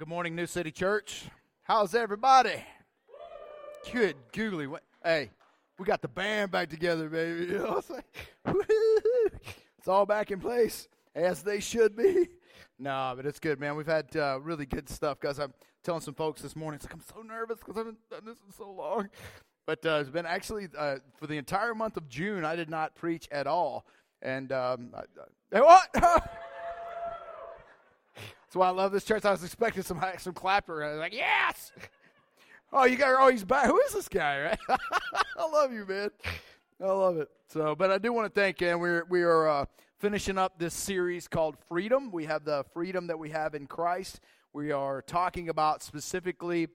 Good morning, New City Church. How's everybody? Good googly. Hey, we got the band back together, baby. It's all back in place as they should be. No, but it's good, man. We've had uh, really good stuff, guys. I'm telling some folks this morning. It's like I'm so nervous because I haven't done this in so long. But uh, it's been actually uh, for the entire month of June. I did not preach at all, and um, I, I, what? That's why I love this church. I was expecting some some clapper. I was like, yes. Oh, you got. Oh, he's back. Who is this guy? Right? I love you, man. I love it. So, but I do want to thank you. And we're we are uh, finishing up this series called Freedom. We have the freedom that we have in Christ. We are talking about specifically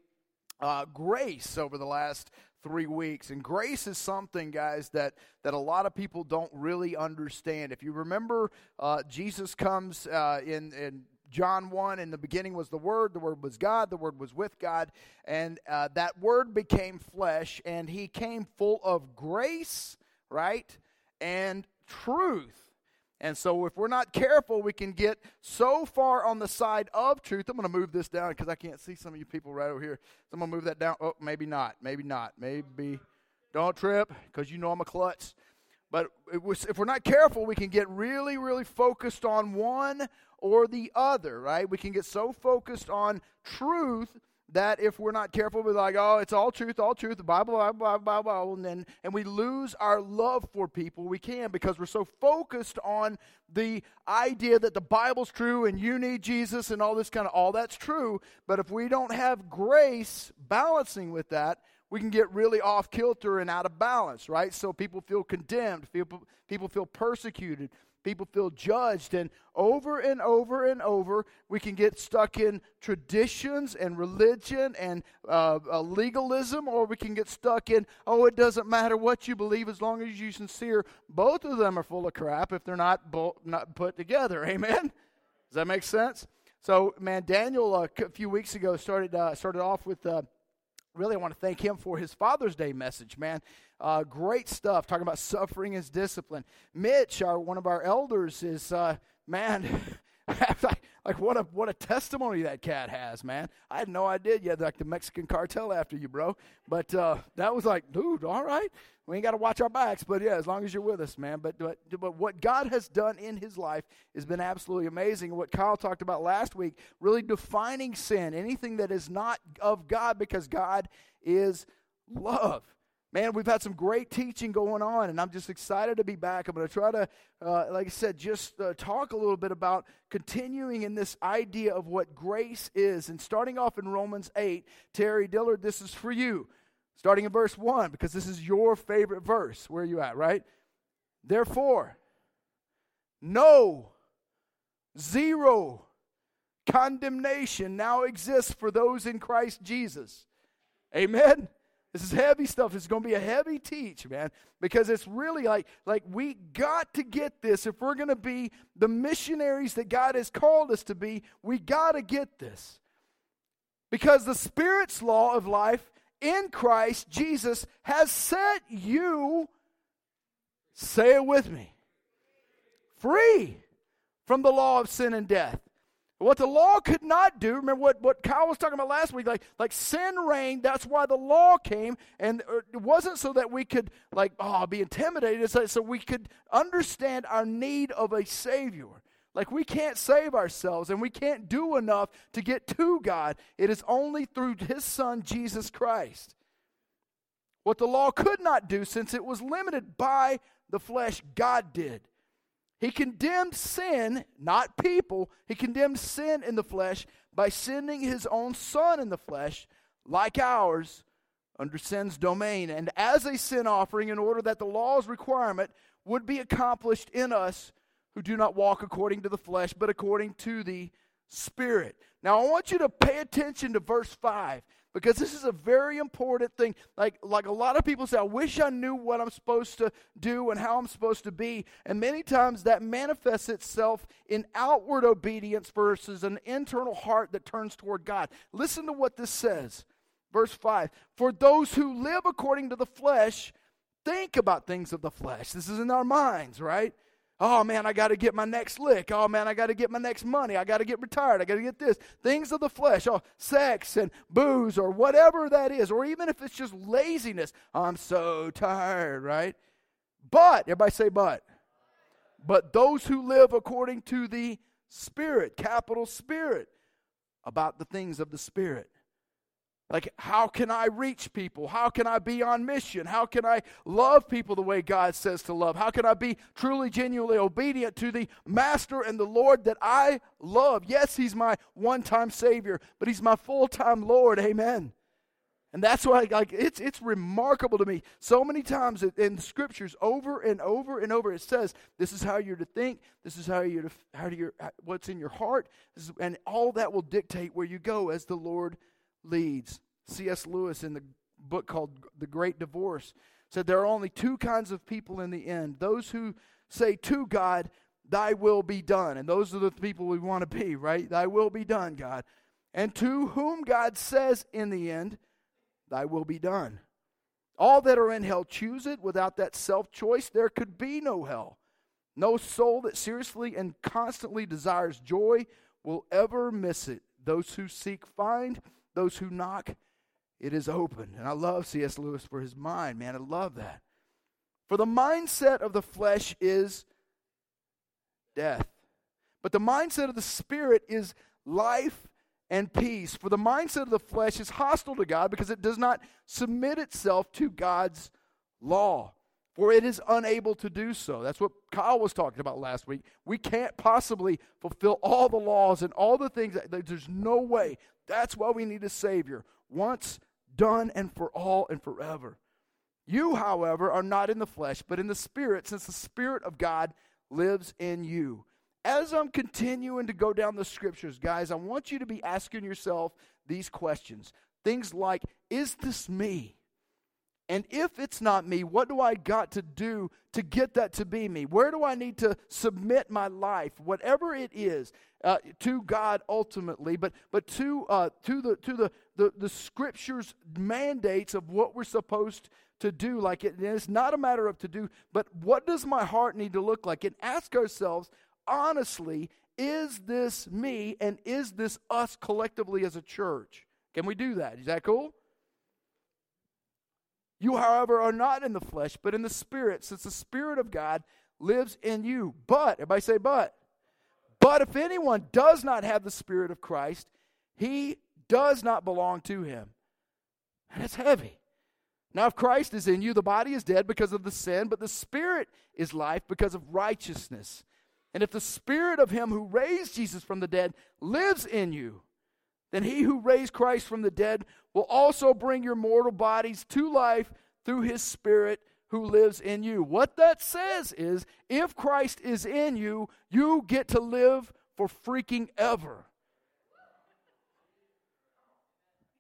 uh, grace over the last three weeks. And grace is something, guys, that, that a lot of people don't really understand. If you remember, uh, Jesus comes uh, in, in John 1, in the beginning was the Word, the Word was God, the Word was with God, and uh, that Word became flesh, and He came full of grace, right, and truth. And so, if we're not careful, we can get so far on the side of truth. I'm going to move this down because I can't see some of you people right over here. So, I'm going to move that down. Oh, maybe not. Maybe not. Maybe. Don't trip because you know I'm a klutz. But if we're not careful, we can get really, really focused on one or the other, right? We can get so focused on truth that if we're not careful, we're like, oh, it's all truth, all truth, the Bible, Bible, Bible, Bible, and then and we lose our love for people. We can because we're so focused on the idea that the Bible's true and you need Jesus and all this kind of all that's true. But if we don't have grace balancing with that, we can get really off kilter and out of balance, right? So people feel condemned, people people feel persecuted, people feel judged. And over and over and over, we can get stuck in traditions and religion and uh, uh, legalism, or we can get stuck in, oh, it doesn't matter what you believe as long as you're sincere. Both of them are full of crap if they're not, bo- not put together. Amen? Does that make sense? So, man, Daniel uh, a few weeks ago started uh, started off with uh, really, I want to thank him for his Father's Day message, man. Uh, great stuff, talking about suffering as discipline. Mitch, our one of our elders, is uh, man. like what a what a testimony that cat has, man. I had no idea you had like the Mexican cartel after you, bro. But uh, that was like, dude, all right. We ain't got to watch our backs, but yeah, as long as you're with us, man. But, but but what God has done in His life has been absolutely amazing. What Kyle talked about last week, really defining sin, anything that is not of God, because God is love man, we've had some great teaching going on, and I'm just excited to be back. I'm going to try to, uh, like I said, just uh, talk a little bit about continuing in this idea of what grace is. And starting off in Romans 8, Terry Dillard, this is for you. Starting in verse 1, because this is your favorite verse. Where are you at, right? Therefore, no, zero condemnation now exists for those in Christ Jesus. Amen. This is heavy stuff. It's going to be a heavy teach, man, because it's really like like we got to get this if we're going to be the missionaries that God has called us to be. We got to get this. Because the spirit's law of life in Christ Jesus has set you say it with me. Free from the law of sin and death. What the law could not do, remember what, what Kyle was talking about last week, like, like sin reigned, that's why the law came, and it wasn't so that we could, like, oh, be intimidated, it's like so we could understand our need of a Savior. Like, we can't save ourselves, and we can't do enough to get to God. It is only through His Son, Jesus Christ. What the law could not do, since it was limited by the flesh, God did. He condemned sin, not people. He condemned sin in the flesh by sending his own son in the flesh, like ours, under sin's domain, and as a sin offering, in order that the law's requirement would be accomplished in us who do not walk according to the flesh, but according to the Spirit. Now, I want you to pay attention to verse 5 because this is a very important thing. Like, like a lot of people say, I wish I knew what I'm supposed to do and how I'm supposed to be. And many times that manifests itself in outward obedience versus an internal heart that turns toward God. Listen to what this says. Verse 5 For those who live according to the flesh think about things of the flesh. This is in our minds, right? Oh man, I got to get my next lick. Oh man, I got to get my next money. I got to get retired. I got to get this. Things of the flesh, oh, sex and booze or whatever that is, or even if it's just laziness. I'm so tired, right? But, everybody say, but. But those who live according to the Spirit, capital Spirit, about the things of the Spirit. Like, how can I reach people? How can I be on mission? How can I love people the way God says to love? How can I be truly, genuinely obedient to the Master and the Lord that I love? Yes, He's my one time Savior, but He's my full time Lord. Amen. And that's why like it's it's remarkable to me. So many times in the scriptures, over and over and over, it says, "This is how you're to think. This is how you're to how do you what's in your heart, and all that will dictate where you go as the Lord leads." C.S. Lewis in the book called The Great Divorce said there are only two kinds of people in the end: those who say to God, "Thy will be done," and those are the people we want to be, right? Thy will be done, God, and to whom God says in the end Thy will be done. All that are in hell choose it. Without that self choice, there could be no hell. No soul that seriously and constantly desires joy will ever miss it. Those who seek find, those who knock, it is open. And I love C.S. Lewis for his mind, man. I love that. For the mindset of the flesh is death, but the mindset of the spirit is life and peace. For the mindset of the flesh is hostile to God because it does not submit itself to God's law, for it is unable to do so. That's what Kyle was talking about last week. We can't possibly fulfill all the laws and all the things. That, there's no way. That's why we need a Savior. Once, done, and for all and forever. You, however, are not in the flesh, but in the Spirit, since the Spirit of God lives in you as I'm continuing to go down the scriptures, guys, I want you to be asking yourself these questions. Things like, is this me? And if it's not me, what do I got to do to get that to be me? Where do I need to submit my life, whatever it is, uh, to God ultimately, but but to uh, to the to the, the the scriptures mandates of what we're supposed to do. Like it, it's not a matter of to do, but what does my heart need to look like? And ask ourselves, honestly, is this me and is this us collectively as a church? Can we do that? Is that cool? You, however, are not in the flesh, but in the Spirit, since the Spirit of God lives in you. But, everybody say, but. But if anyone does not have the Spirit of Christ, he does not belong to him. And it's heavy. Now, if Christ is in you, the body is dead because of the sin, but the Spirit is life because of righteousness. And if the spirit of him who raised Jesus from the dead lives in you, then he who raised Christ from the dead will also bring your mortal bodies to life through his spirit who lives in you. What that says is if Christ is in you, you get to live for freaking ever.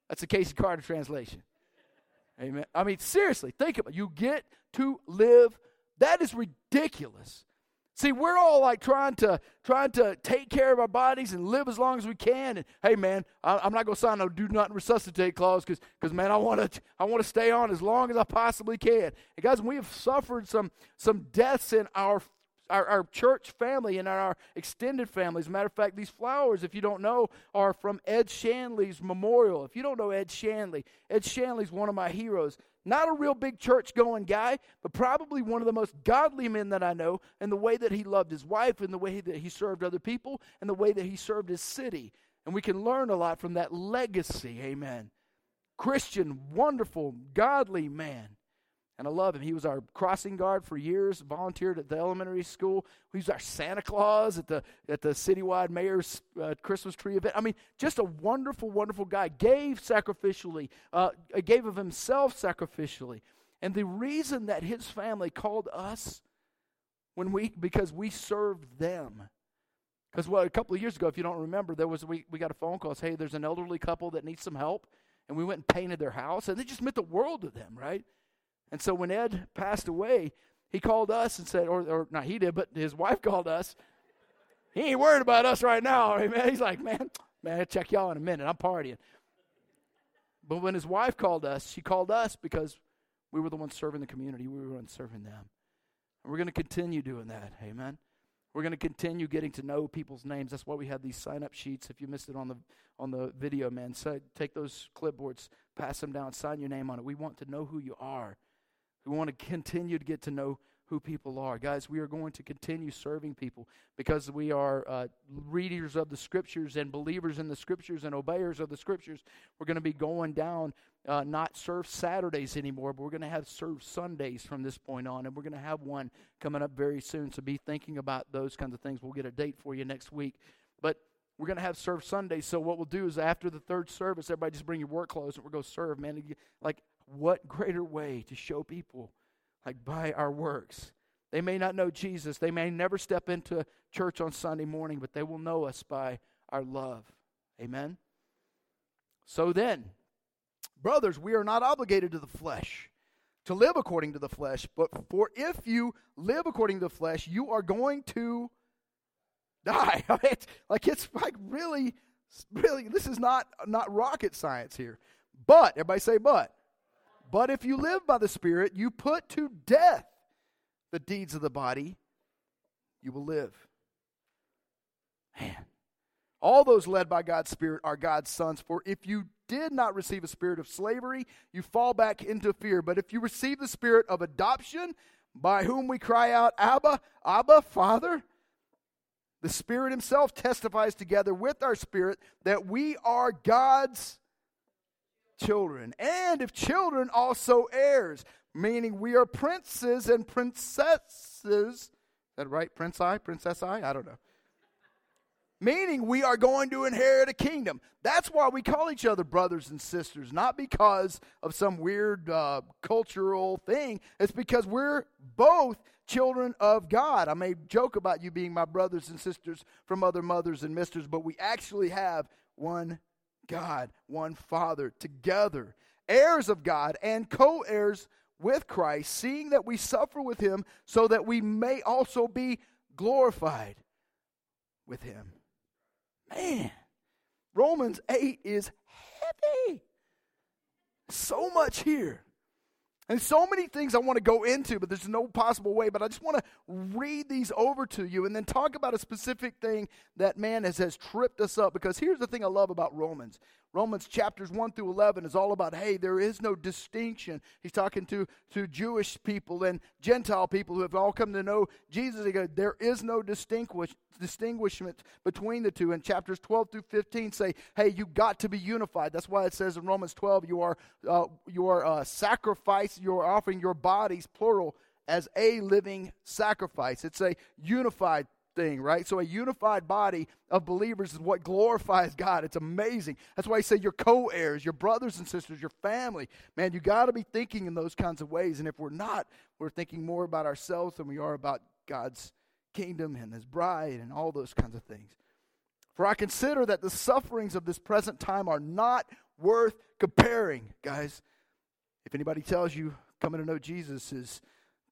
That's a Casey Carter translation. Amen. I mean, seriously, think about it. You get to live. That is ridiculous. See, we're all like trying to trying to take care of our bodies and live as long as we can. And hey, man, I, am not to sign no do not resuscitate clause because because man, I want to I want to stay on as long as I possibly can. And guys, we have suffered some some deaths in our our, our church family and our extended family. As a matter of fact, these flowers, if you don't know, are from Ed Shanley's memorial. If you don't know Ed Shanley, Ed Shanley's one of my heroes. Not a real big church going guy, but probably one of the most godly men that I know, and the way that he loved his wife, and the way that he served other people, and the way that he served his city. And we can learn a lot from that legacy. Amen. Christian, wonderful, godly man. And I love him. He was our crossing guard for years, volunteered at the elementary school. He was our Santa Claus at the, at the citywide mayor's uh, Christmas tree event. I mean, just a wonderful, wonderful guy. Gave sacrificially, uh, gave of himself sacrificially. And the reason that his family called us when we, because we served them. Because well, a couple of years ago, if you don't remember, there was we, we got a phone call. Hey, there's an elderly couple that needs some help, and we went and painted their house, and it just meant the world to them, right? And so when Ed passed away, he called us and said, or, or not he did, but his wife called us. He ain't worried about us right now. Amen. He's like, man, man, I'll check y'all in a minute. I'm partying. But when his wife called us, she called us because we were the ones serving the community. We were the ones serving them. And we're going to continue doing that. Amen. We're going to continue getting to know people's names. That's why we have these sign up sheets. If you missed it on the on the video, man, so take those clipboards, pass them down, sign your name on it. We want to know who you are. We want to continue to get to know who people are. Guys, we are going to continue serving people because we are uh, readers of the scriptures and believers in the scriptures and obeyers of the scriptures. We're going to be going down, uh, not serve Saturdays anymore, but we're going to have serve Sundays from this point on. And we're going to have one coming up very soon. So be thinking about those kinds of things. We'll get a date for you next week. But we're going to have serve Sundays. So what we'll do is after the third service, everybody just bring your work clothes and we'll go serve, man. Like, what greater way to show people? like by our works. They may not know Jesus. They may never step into church on Sunday morning, but they will know us by our love. Amen. So then, brothers, we are not obligated to the flesh to live according to the flesh, but for if you live according to the flesh, you are going to die. like it's like really, really. This is not not rocket science here. But everybody say but. But if you live by the Spirit, you put to death the deeds of the body, you will live. Man. All those led by God's Spirit are God's sons. For if you did not receive a spirit of slavery, you fall back into fear. But if you receive the spirit of adoption, by whom we cry out, Abba, Abba, Father, the Spirit Himself testifies together with our spirit that we are God's children. And if children, also heirs, meaning we are princes and princesses. Is that right? Prince I? Princess I? I don't know. Meaning we are going to inherit a kingdom. That's why we call each other brothers and sisters, not because of some weird uh, cultural thing. It's because we're both children of God. I may joke about you being my brothers and sisters from other mothers and misters, but we actually have one God, one Father, together, heirs of God and co heirs with Christ, seeing that we suffer with him, so that we may also be glorified with him. Man, Romans 8 is heavy. So much here. And so many things I want to go into, but there's no possible way. But I just want to read these over to you and then talk about a specific thing that man has, has tripped us up. Because here's the thing I love about Romans Romans chapters 1 through 11 is all about, hey, there is no distinction. He's talking to, to Jewish people and Gentile people who have all come to know Jesus. He goes, there is no distinguish, distinguishment between the two. And chapters 12 through 15 say, hey, you got to be unified. That's why it says in Romans 12, you are, uh, you are uh, sacrifice, you are offering your bodies, plural, as a living sacrifice. It's a unified thing, right? So a unified body of believers is what glorifies God. It's amazing. That's why I say your co heirs, your brothers and sisters, your family. Man, you got to be thinking in those kinds of ways. And if we're not, we're thinking more about ourselves than we are about God's kingdom and his bride and all those kinds of things. For I consider that the sufferings of this present time are not worth comparing, guys. If anybody tells you coming to know Jesus is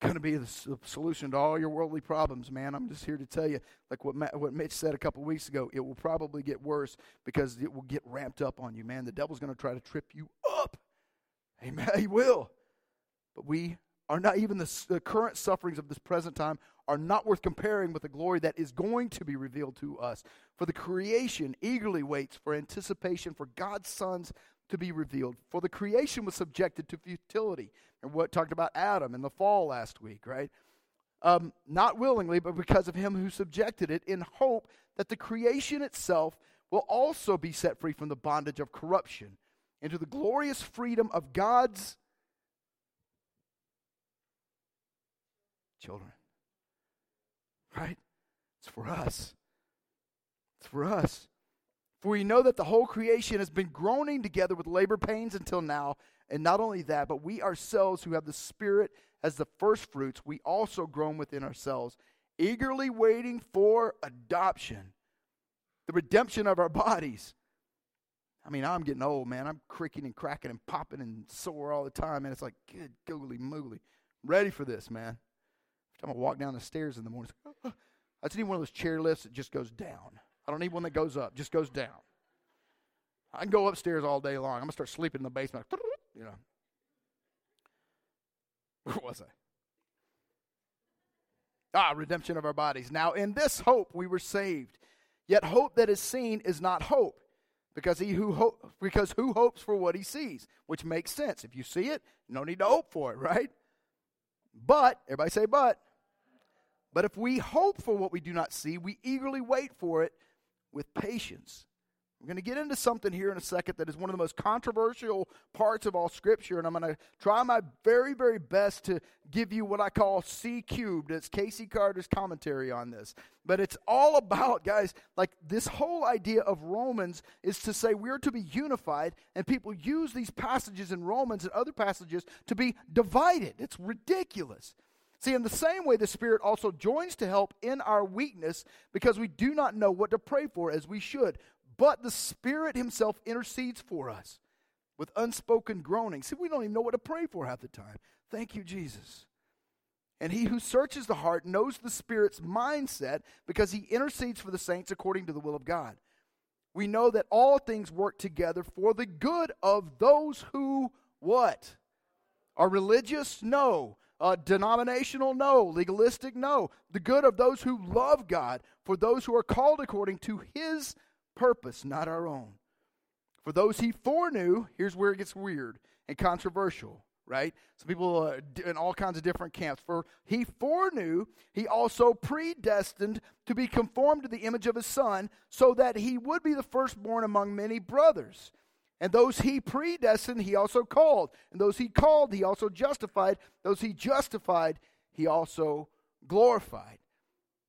going to be the solution to all your worldly problems, man. I'm just here to tell you, like what Matt, what Mitch said a couple weeks ago, it will probably get worse because it will get ramped up on you, man. The devil's going to try to trip you up. Amen. He will. But we are not even the, the current sufferings of this present time are not worth comparing with the glory that is going to be revealed to us. For the creation eagerly waits for anticipation for God's sons to be revealed. For the creation was subjected to futility. And what talked about Adam and the fall last week, right? Um, not willingly, but because of him who subjected it, in hope that the creation itself will also be set free from the bondage of corruption into the glorious freedom of God's children. Right? It's for us. It's for us. For we know that the whole creation has been groaning together with labor pains until now. And not only that, but we ourselves who have the Spirit as the first fruits, we also groan within ourselves, eagerly waiting for adoption, the redemption of our bodies. I mean, I'm getting old, man. I'm cricking and cracking and popping and sore all the time, and it's like, good googly moogly. I'm ready for this, man. I'm gonna walk down the stairs in the morning. I just need one of those chair lifts that just goes down. I don't need one that goes up, just goes down. I can go upstairs all day long. I'm going to start sleeping in the basement. You know. Where was I? Ah, redemption of our bodies. Now, in this hope we were saved. Yet hope that is seen is not hope, because he who hope, because who hopes for what he sees, which makes sense. If you see it, no need to hope for it, right? But everybody say but. But if we hope for what we do not see, we eagerly wait for it with patience. We're going to get into something here in a second that is one of the most controversial parts of all Scripture, and I'm going to try my very, very best to give you what I call C cubed. It's Casey Carter's commentary on this. But it's all about, guys, like this whole idea of Romans is to say we're to be unified, and people use these passages in Romans and other passages to be divided. It's ridiculous. See, in the same way, the Spirit also joins to help in our weakness because we do not know what to pray for as we should but the Spirit Himself intercedes for us with unspoken groaning. See, we don't even know what to pray for half the time. Thank you, Jesus. And he who searches the heart knows the Spirit's mindset because he intercedes for the saints according to the will of God. We know that all things work together for the good of those who what? Are religious? No. Uh, denominational? No. Legalistic? No. The good of those who love God, for those who are called according to his purpose, not our own. For those he foreknew, here's where it gets weird and controversial, right? Some people uh, in all kinds of different camps. For he foreknew, he also predestined to be conformed to the image of his son, so that he would be the firstborn among many brothers. And those he predestined, he also called. And those he called, he also justified. Those he justified, he also glorified.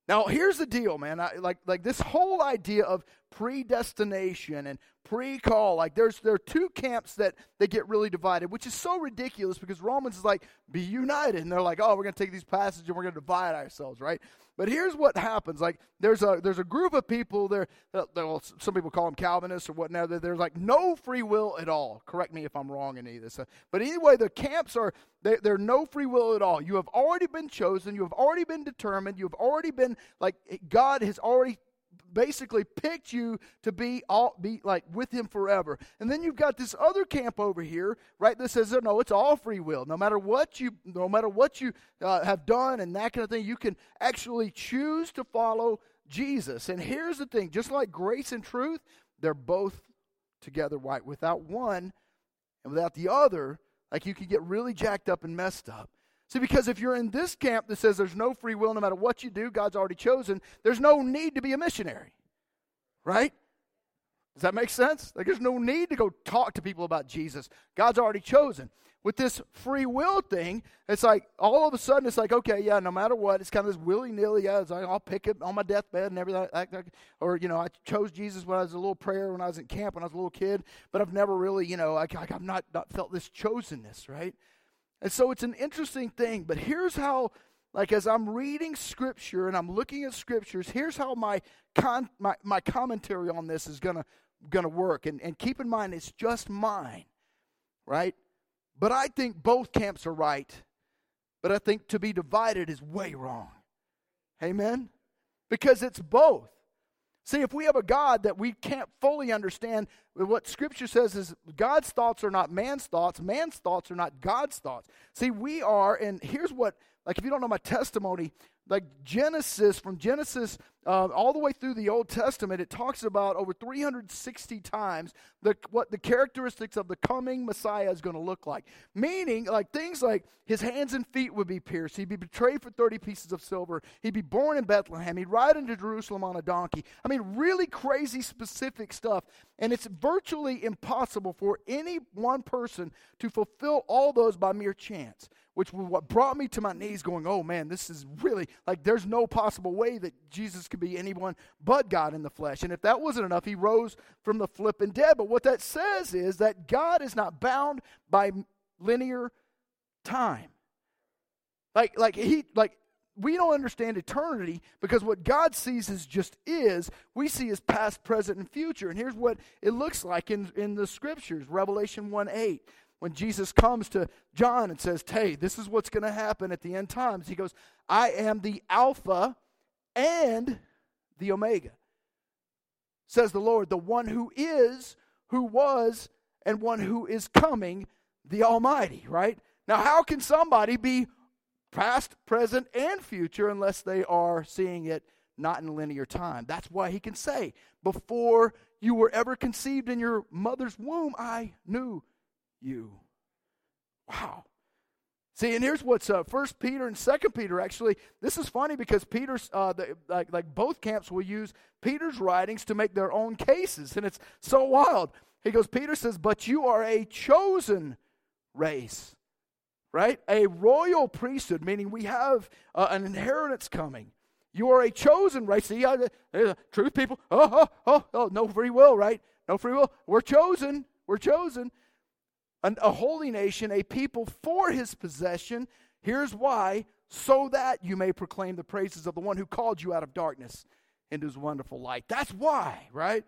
Now, here's the deal, man. I, like, like this whole idea of predestination and pre-call, like there's there are two camps that they get really divided, which is so ridiculous because Romans is like, be united, and they're like, oh, we're gonna take these passages and we're gonna divide ourselves, right? But here's what happens: like there's a there's a group of people there. Well, some people call them Calvinists or whatnot. There's like no free will at all. Correct me if I'm wrong in of this. Uh, but anyway, the camps are they, they're no free will at all. You have already been chosen. You have already been determined. You have already been like God has already basically picked you to be all be like with him forever. And then you've got this other camp over here, right? That says, no, it's all free will. No matter what you, no matter what you uh, have done and that kind of thing, you can actually choose to follow Jesus. And here's the thing: just like grace and truth, they're both together. Right? Without one and without the other, like you can get really jacked up and messed up. See, because if you're in this camp that says there's no free will no matter what you do, God's already chosen, there's no need to be a missionary. Right? Does that make sense? Like, there's no need to go talk to people about Jesus. God's already chosen. With this free will thing, it's like all of a sudden it's like, okay, yeah, no matter what, it's kind of this willy nilly. Yeah, like, I'll pick it on my deathbed and everything. Like, like, or, you know, I chose Jesus when I was a little prayer when I was in camp when I was a little kid, but I've never really, you know, I've not, not felt this chosenness, right? And so it's an interesting thing, but here's how like as I'm reading scripture and I'm looking at scriptures, here's how my con, my, my commentary on this is gonna gonna work. And and keep in mind it's just mine, right? But I think both camps are right. But I think to be divided is way wrong. Amen? Because it's both. See, if we have a God that we can't fully understand, what Scripture says is God's thoughts are not man's thoughts, man's thoughts are not God's thoughts. See, we are, and here's what, like, if you don't know my testimony, like Genesis, from Genesis uh, all the way through the Old Testament, it talks about over 360 times the, what the characteristics of the coming Messiah is going to look like. Meaning, like things like his hands and feet would be pierced, he'd be betrayed for 30 pieces of silver, he'd be born in Bethlehem, he'd ride into Jerusalem on a donkey. I mean, really crazy specific stuff. And it's virtually impossible for any one person to fulfill all those by mere chance which what brought me to my knees going, oh man, this is really like there's no possible way that Jesus could be anyone but God in the flesh. And if that wasn't enough, he rose from the flipping dead. But what that says is that God is not bound by linear time. Like, like he, like, we don't understand eternity because what God sees is just is, we see as past, present, and future. And here's what it looks like in, in the scriptures Revelation 1 8 when Jesus comes to John and says, Hey, this is what's going to happen at the end times, he goes, I am the Alpha and the Omega, says the Lord, the one who is, who was, and one who is coming, the Almighty, right? Now, how can somebody be past, present, and future, unless they are seeing it not in linear time. That's why he can say, Before you were ever conceived in your mother's womb, I knew you. Wow. See, and here's what's uh, First Peter and Second Peter. Actually, this is funny because Peter's uh, the, like like both camps will use Peter's writings to make their own cases, and it's so wild. He goes, Peter says, "But you are a chosen race, right? A royal priesthood, meaning we have uh, an inheritance coming. You are a chosen race. See, uh, truth people. Oh, oh, oh, oh, no free will, right? No free will. We're chosen. We're chosen." A holy nation, a people for his possession. Here's why so that you may proclaim the praises of the one who called you out of darkness into his wonderful light. That's why, right?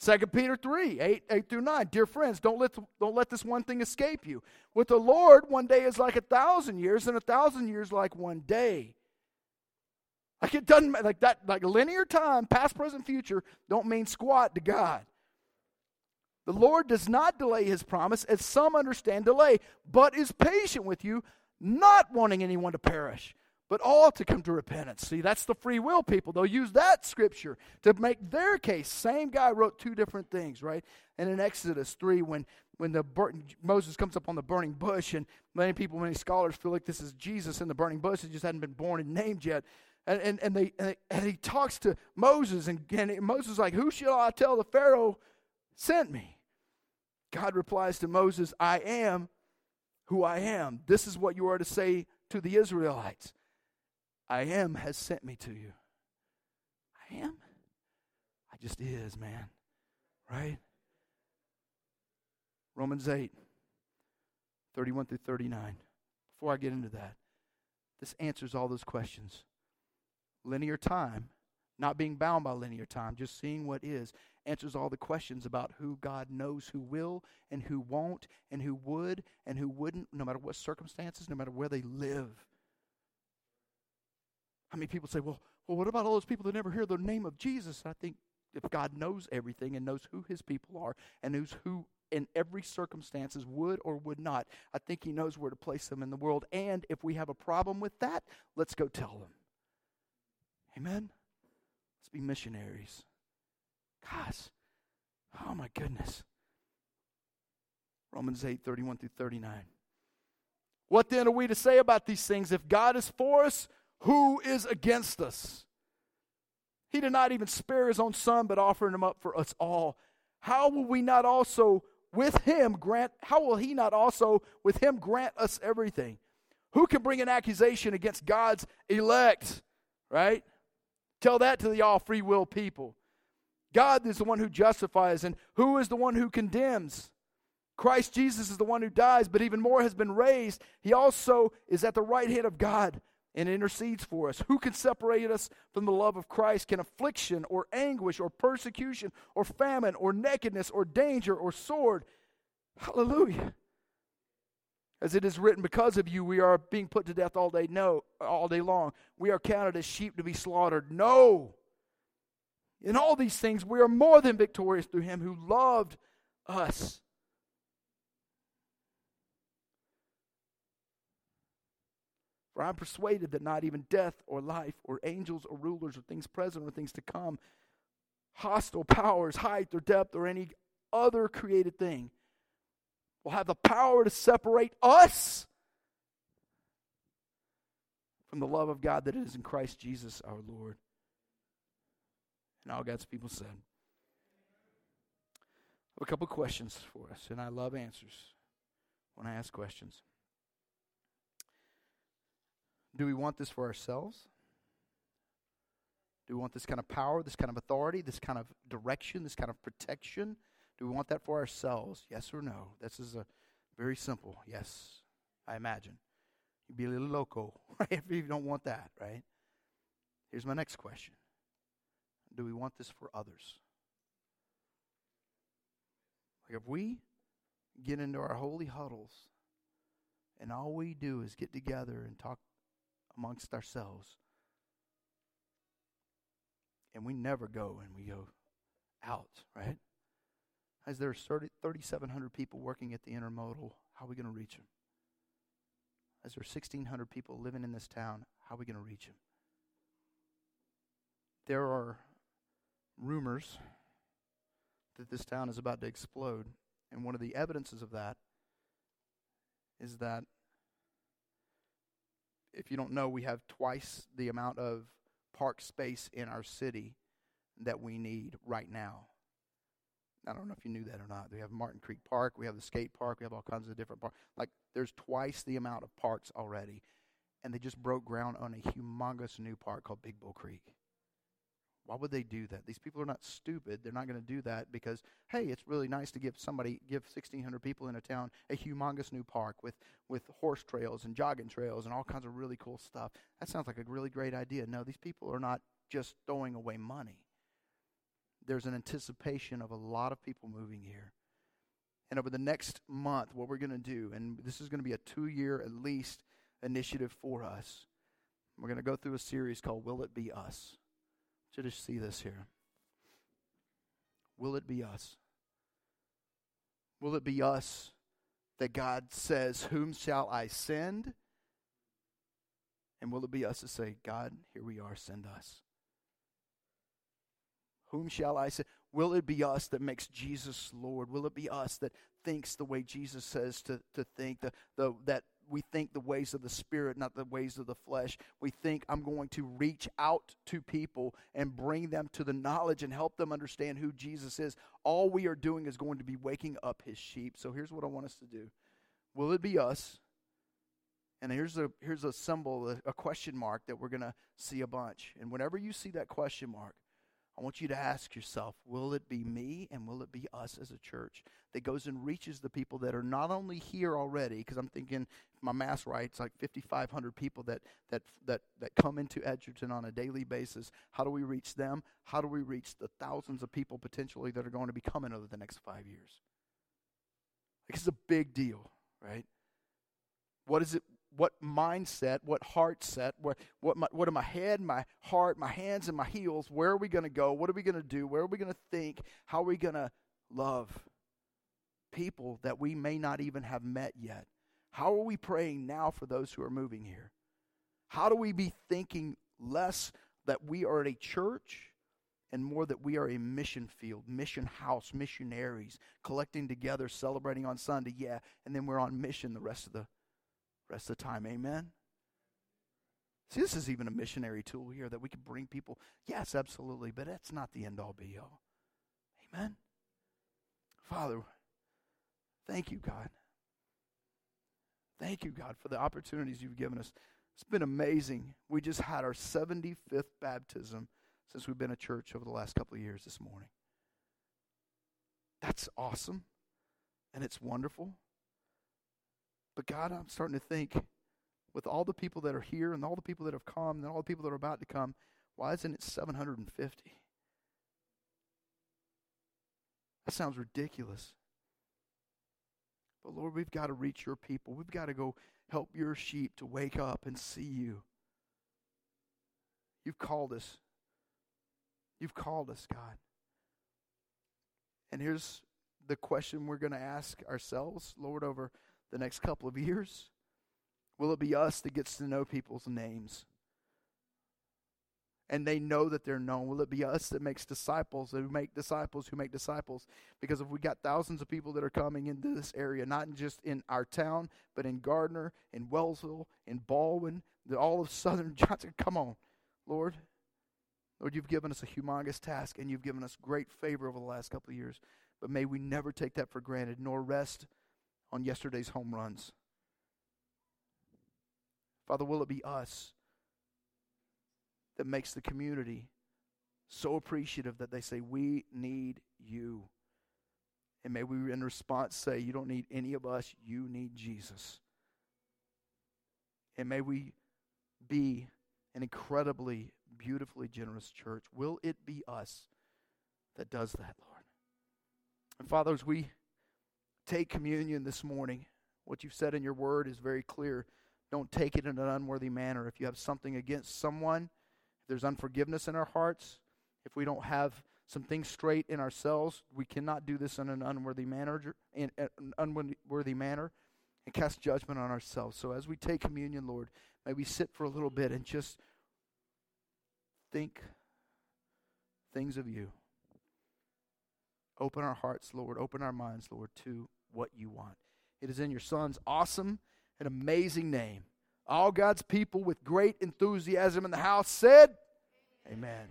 2 Peter 3, 8, 8 through 9. Dear friends, don't let, don't let this one thing escape you. With the Lord, one day is like a thousand years, and a thousand years like one day. Like it doesn't like that, like linear time, past, present, future, don't mean squat to God. The Lord does not delay his promise, as some understand delay, but is patient with you, not wanting anyone to perish, but all to come to repentance. See, that's the free will people. They'll use that scripture to make their case. Same guy wrote two different things, right? And in Exodus 3, when when the Moses comes up on the burning bush, and many people, many scholars feel like this is Jesus in the burning bush. He just hadn't been born and named yet. And, and, and, they, and he talks to Moses, and, and Moses is like, Who shall I tell the Pharaoh sent me? God replies to Moses, I am who I am. This is what you are to say to the Israelites I am has sent me to you. I am? I just is, man. Right? Romans 8, 31 through 39. Before I get into that, this answers all those questions. Linear time, not being bound by linear time, just seeing what is, answers all the questions about who God knows who will and who won't and who would and who wouldn't, no matter what circumstances, no matter where they live. I mean, people say, well, well, what about all those people that never hear the name of Jesus? I think if God knows everything and knows who his people are and knows who in every circumstances would or would not, I think he knows where to place them in the world. And if we have a problem with that, let's go tell them. Amen? Let's be missionaries. Guys, oh my goodness. Romans 8, 31 through 39. What then are we to say about these things? If God is for us, who is against us? He did not even spare his own son, but offered him up for us all. How will we not also with him grant, how will he not also with him grant us everything? Who can bring an accusation against God's elect? Right? Tell that to the all free will people. God is the one who justifies, and who is the one who condemns? Christ Jesus is the one who dies, but even more has been raised. He also is at the right hand of God and intercedes for us. Who can separate us from the love of Christ? Can affliction or anguish or persecution or famine or nakedness or danger or sword? Hallelujah. As it is written, because of you we are being put to death all day, no, all day long. We are counted as sheep to be slaughtered. No. In all these things, we are more than victorious through him who loved us. For I'm persuaded that not even death or life or angels or rulers or things present or things to come, hostile powers, height or depth or any other created thing will have the power to separate us from the love of God that is in Christ Jesus our Lord. And all God's people said. A couple questions for us, and I love answers when I ask questions. Do we want this for ourselves? Do we want this kind of power, this kind of authority, this kind of direction, this kind of protection? Do we want that for ourselves? Yes or no? This is a very simple yes, I imagine. You'd be a little loco, right? If you don't want that, right? Here's my next question do we want this for others? Like if we get into our holy huddles and all we do is get together and talk amongst ourselves, and we never go and we go out, right? As there are 3,700 people working at the intermodal, how are we going to reach them? as there are 1,600 people living in this town, how are we going to reach them? There are rumors that this town is about to explode. And one of the evidences of that is that if you don't know, we have twice the amount of park space in our city that we need right now. I don't know if you knew that or not. We have Martin Creek Park, we have the skate park, we have all kinds of different parks. Like there's twice the amount of parks already. And they just broke ground on a humongous new park called Big Bull Creek. Why would they do that? These people are not stupid. They're not going to do that because, hey, it's really nice to give somebody, give 1,600 people in a town a humongous new park with, with horse trails and jogging trails and all kinds of really cool stuff. That sounds like a really great idea. No, these people are not just throwing away money. There's an anticipation of a lot of people moving here. And over the next month, what we're going to do, and this is going to be a two year at least initiative for us, we're going to go through a series called Will It Be Us? To just see this here. Will it be us? Will it be us that God says, Whom shall I send? And will it be us to say, God, here we are, send us? Whom shall I send? Will it be us that makes Jesus Lord? Will it be us that thinks the way Jesus says to, to think, the, the, that we think the ways of the Spirit, not the ways of the flesh. We think I'm going to reach out to people and bring them to the knowledge and help them understand who Jesus is. All we are doing is going to be waking up his sheep. So here's what I want us to do Will it be us? And here's a, here's a symbol, a, question mark that we're going to see a bunch. And whenever you see that question mark, I want you to ask yourself will it be me and will it be us as a church that goes and reaches the people that are not only here already, because I'm thinking, my math right, it's like 5,500 people that, that, that, that come into Edgerton on a daily basis. How do we reach them? How do we reach the thousands of people potentially that are going to be coming over the next five years? Like, it's a big deal, right? What is it? What mindset, what heart set, what, what, my, what are my head, my heart, my hands, and my heels? Where are we going to go? What are we going to do? Where are we going to think? How are we going to love people that we may not even have met yet? How are we praying now for those who are moving here? How do we be thinking less that we are a church and more that we are a mission field, mission house, missionaries, collecting together, celebrating on Sunday, yeah, and then we're on mission the rest of the rest of the time. Amen. See, this is even a missionary tool here that we can bring people. Yes, absolutely, but that's not the end all be all. Amen. Father, thank you, God. Thank you, God, for the opportunities you've given us. It's been amazing. We just had our 75th baptism since we've been a church over the last couple of years this morning. That's awesome, and it's wonderful. But God, I'm starting to think with all the people that are here and all the people that have come and all the people that are about to come, why isn't it 750? That sounds ridiculous. But Lord, we've got to reach your people. We've got to go help your sheep to wake up and see you. You've called us. You've called us, God. And here's the question we're going to ask ourselves, Lord, over the next couple of years? Will it be us that gets to know people's names? And they know that they're known. Will it be us that makes disciples, who make disciples, who make disciples? Because if we got thousands of people that are coming into this area, not just in our town, but in Gardner, in Wellsville, in Baldwin, all of southern Johnson, come on, Lord. Lord, you've given us a humongous task and you've given us great favor over the last couple of years. But may we never take that for granted, nor rest on yesterday's home runs. Father, will it be us that makes the community so appreciative that they say, We need you? And may we, in response, say, You don't need any of us, you need Jesus. And may we be an incredibly, beautifully generous church. Will it be us that does that, Lord? And Father, as we take communion this morning, what you've said in your word is very clear. Don't take it in an unworthy manner. If you have something against someone, if there's unforgiveness in our hearts, if we don't have some things straight in ourselves, we cannot do this in an unworthy manner. In an unworthy manner. and cast judgment on ourselves. So as we take communion, Lord, may we sit for a little bit and just think things of you. Open our hearts, Lord. Open our minds, Lord, to what you want. It is in your Son's awesome and amazing name. All God's people with great enthusiasm in the house said, Amen.